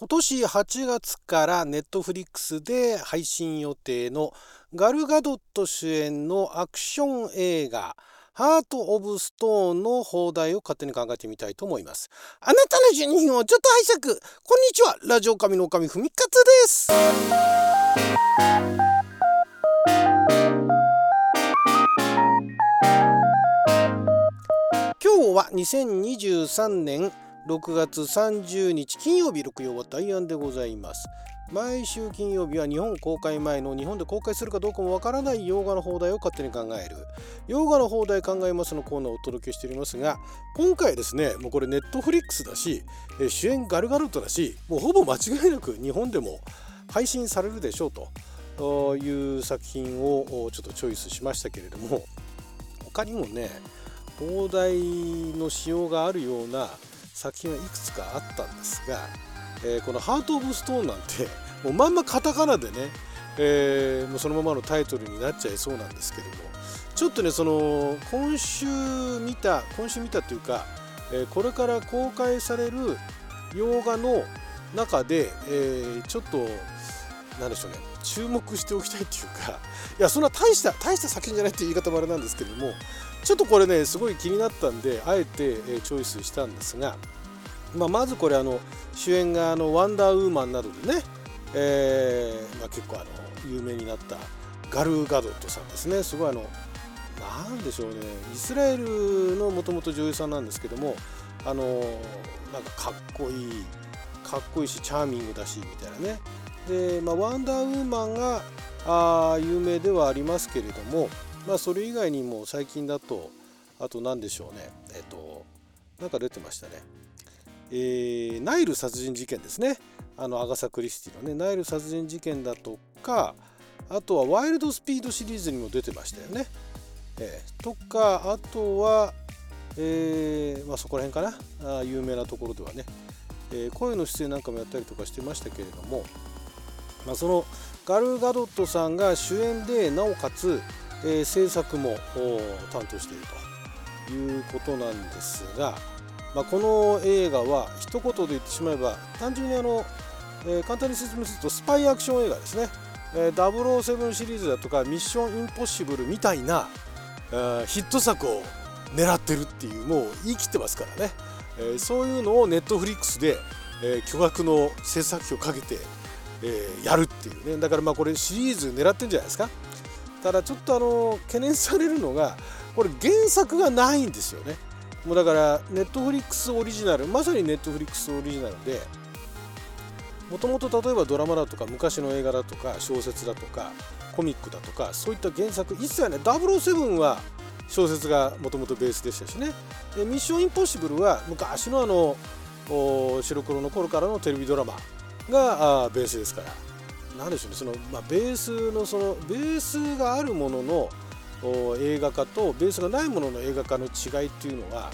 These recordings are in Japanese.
今年8月からネットフリックスで配信予定のガルガドット主演のアクション映画ハート・オブ・ストーンの放題を勝手に考えてみたいと思います。あなたの12分をちょっと拝借。こんにちは。ラジオ神の神ふみかつです。今日は2023年6月30日金曜日六曜は大安でございます。毎週金曜日は日本公開前の日本で公開するかどうかもわからない洋画の放題を勝手に考える。洋画の放題考えますのコーナーをお届けしておりますが今回ですねもうこれネットフリックスだし主演ガルガルトだしもうほぼ間違いなく日本でも配信されるでしょうという作品をちょっとチョイスしましたけれども他にもね放題の仕様があるような作品はいくつかあったんですが、えー、この「ハート・オブ・ストーン」なんて もうまんまカタカナでね、えー、もうそのままのタイトルになっちゃいそうなんですけどもちょっとねその今週見た今週見たっていうか、えー、これから公開される洋画の中で、えー、ちょっと何でしょうね注目しておきたいっていうかいやそんな大した大した作品じゃないっていう言い方もあれなんですけどもちょっとこれねすごい気になったんであえて、えチョイスしたんですが、まあ、まずこれあの主演があのワンダーウーマンなどでね、えー、まあ、結構あの有名になったガル・ガドットさんですね。すごいあのなんでしょうね。イスラエルのもともと女優さんなんですけどもあのなんかかっこいいかっこいいしチャーミングだしみたいなね。で、まあ、ワンダーウーマンがあ有名ではありますけれどもまあそれ以外にも最近だとあと何でしょうね。えっとなんか出てましたね。えー、ナイル殺人事件ですね。あのアガサ・クリスティのねナイル殺人事件だとかあとはワイルドスピードシリーズにも出てましたよね、えー、とかあとはえ、まあ、そこら辺かな。あ有名なところではね、え、声の出演なんかもやったりとかしてましたけれども、まあ、そのガル・ガドットさんが主演でなおかつえー、制作も担当しているということなんですが、まあ、この映画は一言で言ってしまえば単純にあの、えー、簡単に説明するとスパイアクション映画ですね、えー、007シリーズだとかミッションインポッシブルみたいな、えー、ヒット作を狙ってるっていうもう言い切ってますからね、えー、そういうのをネットフリックスで、えー、巨額の制作費をかけて、えー、やるっていうね。だからまあこれシリーズ狙ってるんじゃないですか。ただちょっとあの懸念されるのがこれ原作がないんですよね。もうだからネットフリックスオリジナルまさにネットフリックスオリジナルでもともと例えばドラマだとか昔の映画だとか小説だとかコミックだとかそういった原作一切ね007は小説がもともとベースでしたしね。でミッションインポッシブルは昔のあの白黒の頃からのテレビドラマがベースですから。何でしょうねその、まあ、ベースのそのベースがあるものの映画化とベースがないものの映画化の違いっていうのは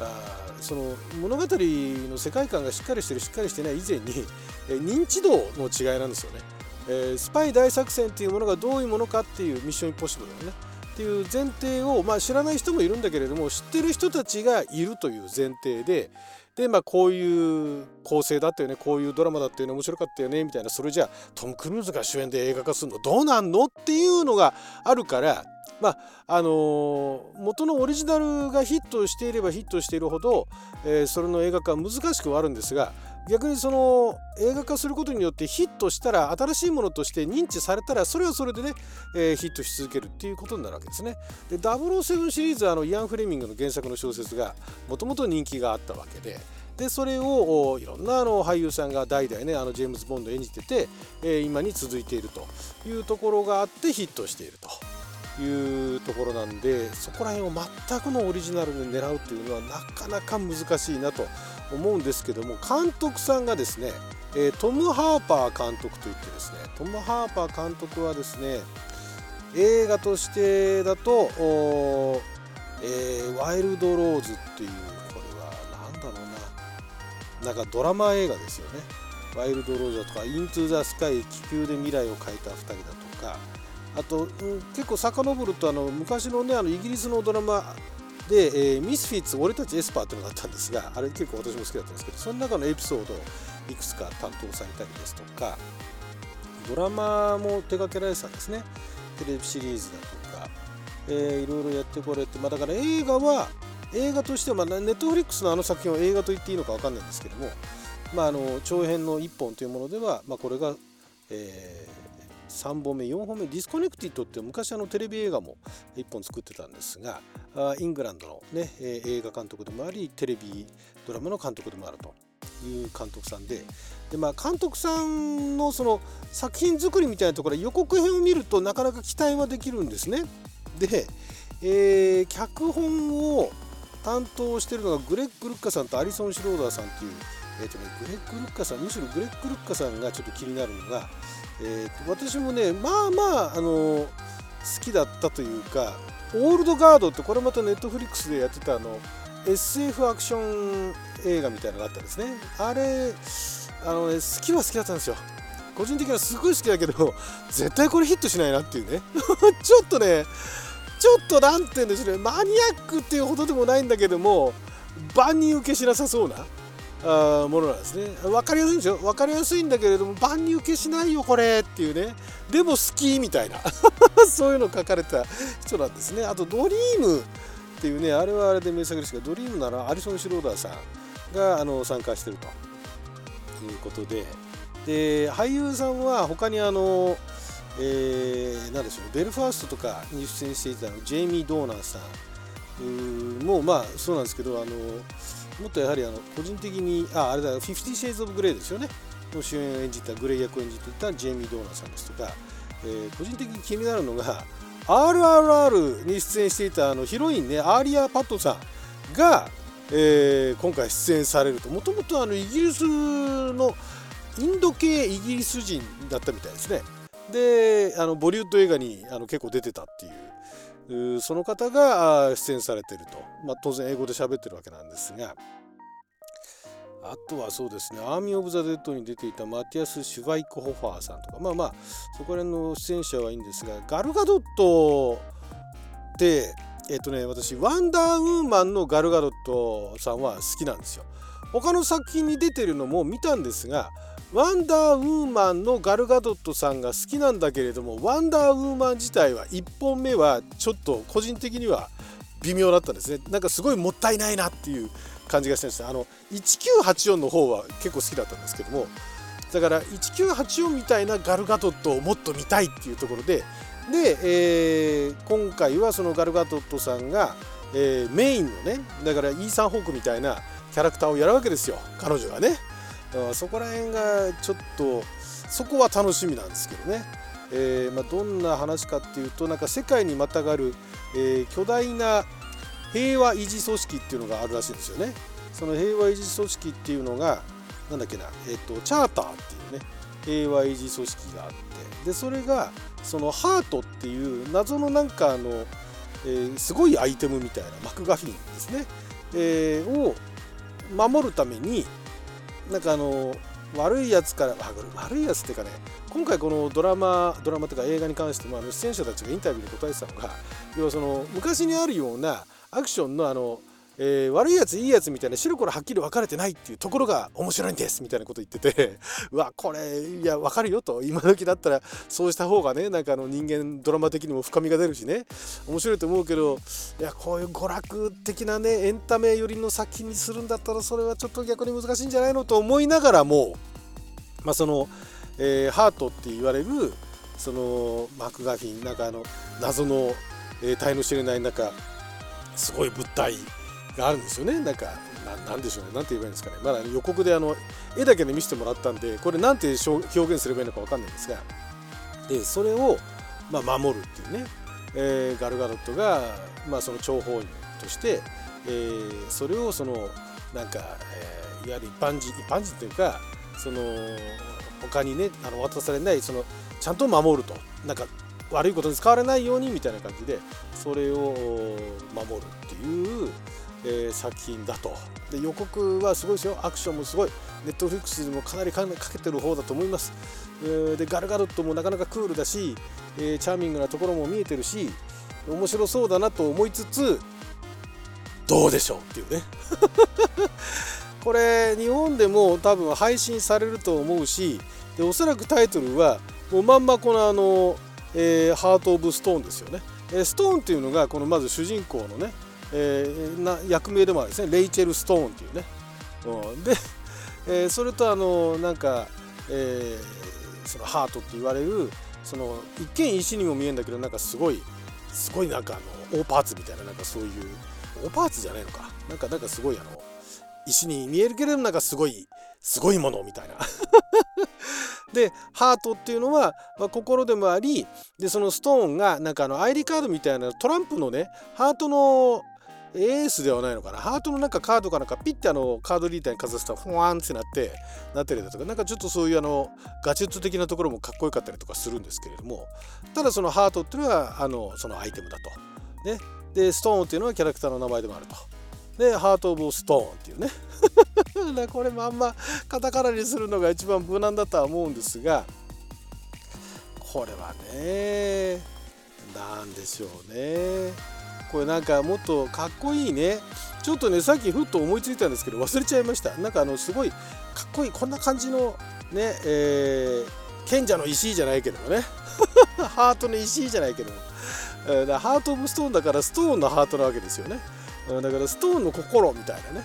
あその物語の世界観がしっかりしてるしっかりしてない以前に、認知度の違いなんですよね、えー、スパイ大作戦っていうものがどういうものかっていうミッションインポッシブルのね。っていう前提を、まあ、知らない人もいるんだけれども知ってる人たちがいるという前提ででまあこういう構成だったよねこういうドラマだったよね面白かったよねみたいなそれじゃあトム・クルーズが主演で映画化するのどうなんのっていうのがあるからまああのー、元のオリジナルがヒットしていればヒットしているほど、えー、それの映画化は難しくはあるんですが逆にその映画化することによってヒットしたら新しいものとして認知されたらそれはそれでね、えー、ヒットし続けるっていうことになるわけですね。で007シリーズはあのイアン・フレミングの原作の小説がもともと人気があったわけで。でそれをいろんなあの俳優さんが代々ねあのジェームズ・ボンド演じてて、えー、今に続いているというところがあってヒットしているというところなんでそこら辺を全くのオリジナルで狙うっていうのはなかなか難しいなと思うんですけども監督さんがですね、トム・ハーパー監督といってですねトム・ハーパー監督はですね映画としてだと、えー、ワイルド・ローズっていうこれは何だろうななんかドラマ映画ですよね。ワイルド・ローズだとかイントゥ・ザ・スカイ気球で未来を変えた2人だとかあと、うん、結構遡るとあの昔のねあのイギリスのドラマで、えー、ミスフィッツ俺たちエスパーっていうのがあったんですがあれ結構私も好きだったんですけどその中のエピソードをいくつか担当されたりですとかドラマも手掛けられてたんですね。テレビシリーズだとか、えー、いろいろやってこられて、まあ、だから映画は映画としては、まあ、ネットフリックスのあの作品を映画と言っていいのか分かんないんですけども、まあ、あの長編の1本というものでは、まあ、これが、えー、3本目4本目ディスコネクティッドって昔あのテレビ映画も1本作ってたんですがイングランドの、ね、映画監督でもありテレビドラマの監督でもあるという監督さんでで、まあ、監督さんのその作品作りみたいなところ予告編を見るとなかなか期待はできるんですね。で、えー、脚本を担当しているのがグレッグ・ルッカさんとアリソン・シローダーさんっていう、えーとね、グレッグ・ルッカさんむしろグレッグ・ルッカさんがちょっと気になるのが、えーと、私もねまあまあ、あの好きだったというかオールドガードってこれまたネットフリックスでやってたあの SF アクション映画みたいなのがあったんですね。あれあのね好きは好きだったんですよ。個人的にはすごい好きだけど絶対これヒットしないなっていうね。ちょっとねちょっと何て言うんでしょうね。マニアックっていうほどでもないんだけども万人受けしなさそうなあものなんですね。分かりやすいんですよ。分かりやすいんだけれども万人受けしないよこれっていうね。でも好きみたいな。そういうの書かれた人なんですね。あとドリームっていうねあれはあれで名作ですがドリームならアリソン・シローダーさんがあの参加してると。いうことで。で俳優さんは他にあの、えー、何でしょうベルファーストとかに出演していたのジェイミー・ドーナンさんもうまあそうなんですけどあのもっとやはりあの個人的にああれだ「フィフティ・シェイズ・オブ・グレイ」ですよね。の主演を演じたグレイ役を演じていたジェイミー・ドーナンさんですとか、えー、個人的に気になるのが RRR に出演していたあのヒロインねアーリア・バットさんが、えー、今回出演されるともともとイギリスのインド系イギリス人だったみたいですね。であのボリウッド映画にあの結構出てたっていうその方が出演されてると、まあ、当然英語で喋ってるわけなんですが。あとはそうですね、アーミー・オブ・ザ・デッドに出ていたマティアス・シュバイクホファーさんとか、まあまあ、そこら辺の出演者はいいんですが、ガルガドットって、えっ、とね、私、ワンダーウーマンのガルガドットさんは好きなんですよ。他の作品に出てるのも見たんですが、ワンダーウーマンのガルガドットさんが好きなんだけれども、ワンダーウーマン自体は1本目はちょっと個人的には微妙だったんですね。なんかすごいもったいないなっていう感じがしてましたあの1984の方は結構好きだったんですけどもだから1984みたいなガルガトットをもっと見たいっていうところでで、えー、今回はそのガルガトットさんが、えー、メインのねだからイーサン・ホークみたいなキャラクターをやるわけですよ。彼女がね。だからそこら辺がちょっとそこは楽しみなんですけどね、えーまあ、どんな話かっていうとなんか世界にまたがる、えー、巨大な平和維持組織っていうのがあるらしいんですよね。その平和維持組織っていうのがなんだっけな、えっと、チャーターっていうね平和維持組織があって。でそれがそのハートっていう謎のなんかあの、えー、すごいアイテムみたいなマクガフィンですね、えー、を守るためになんかあの悪いやつから悪いやつっていうかね今回このドラマドラマとか映画に関してもあの出演者たちがインタビューで答えてたのが要はその昔にあるようなアクションのあの、えー、悪いやついいやつみたいな白黒はっきり分かれてないっていうところが面白いんですみたいなこと言ってて。うわこれいや分かるよと今時だったらそうした方がねなんかあの人間ドラマ的にも深みが出るしね。面白いと思うけどいやこういう娯楽的なねエンタメ寄りの作品にするんだったらそれはちょっと逆に難しいんじゃないのと思いながらもまあその、えー、ハートって言われるそのマクガフィンなんかあの謎の、えー、体の知れない中すごい物体があるんですよね。なんかなんでしょうね。なんて言えばいいんですかね。まだ予告であの絵だけで見せてもらったんでこれなんて表現すればいいのか分かんないんですが。でそれを、まあ、守るっていうね、えー、ガルガロットが、まあ、その諜報員として、えー、それをそのなんか、えー、いわゆる一般人一般人というかその他にねあの渡されないそのちゃんと守ると。なんか悪いことに使われないようにみたいな感じでそれを守るっていう、えー、作品だと。で予告はすごいですよ。アクションもすごい。ネットフリックスでもかなりかけてる方だと思います、えー、でガルガルットもなかなかクールだし、えー、チャーミングなところも見えてるし面白そうだなと思いつつどうでしょうっていうね。これ日本でも多分配信されると思うしでおそらくタイトルはもうまんまこのあの、えー、ハート・オブ・ストーンですよね。えストーンっていうのがこのまず主人公のね、えー、な役名でもあるんですね。レイチェル・ストーンっていうね。うん、で、えー、それとあのなんか、えー、そのハートって言われるその一見石にも見えるんだけどなんかすごいすごいなんかあの大パーツみたいななんかそういう大パーツじゃないのか。なんかなんかすごいあの石に見えるけれどなんかすごいすごいものみたいな。でハートっていうのは、まあ、心でもありでそのストーンがなんかあの ID カードみたいなトランプのねハートのエースではないのかな。ハートのなんかカードかなんかピッてあのカードリーダーにかざすとフワーンってなってなってるだとか。なんかちょっとそういうあのガジェット的なところもかっこよかったりとかするんですけれども。ただそのハートっていうのはあのそのアイテムだと。ね、でストーンっていうのはキャラクターの名前でもあると。でハート・オブ・ストーンっていうね。これまんまカタカナにするのが一番無難だとは思うんですが。これはねなんでしょうね。これなんかもっとかっこいいね。ちょっとねさっきふっと思いついたんですけど忘れちゃいました。なんかあのすごいかっこいいこんな感じのねえー、賢者の石じゃないけどもね。ハートの石じゃないけども、えー、ハート・オブ・ストーンだからストーンのハートなわけですよね、だからストーンの心みたいなね、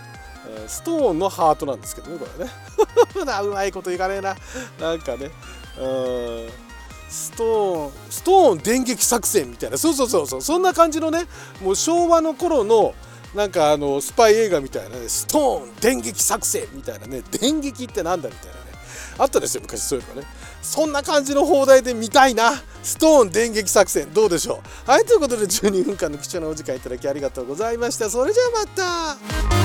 ストーンのハートなんですけどねこれね。うまいこといかねえな。なんかね。うんストーンストーン電撃作戦みたいな。そうそうそうそう。そんな感じのねもう昭和の頃のなんかあのスパイ映画みたいなねストーン電撃作戦みたいなね。電撃ってなんだみたいなね。あったですよ昔そういうのね。そんな感じの放題で見たいな。ストーン電撃作戦。どうでしょう。はいということで12分間の貴重なお時間いただきありがとうございました。それじゃあまた。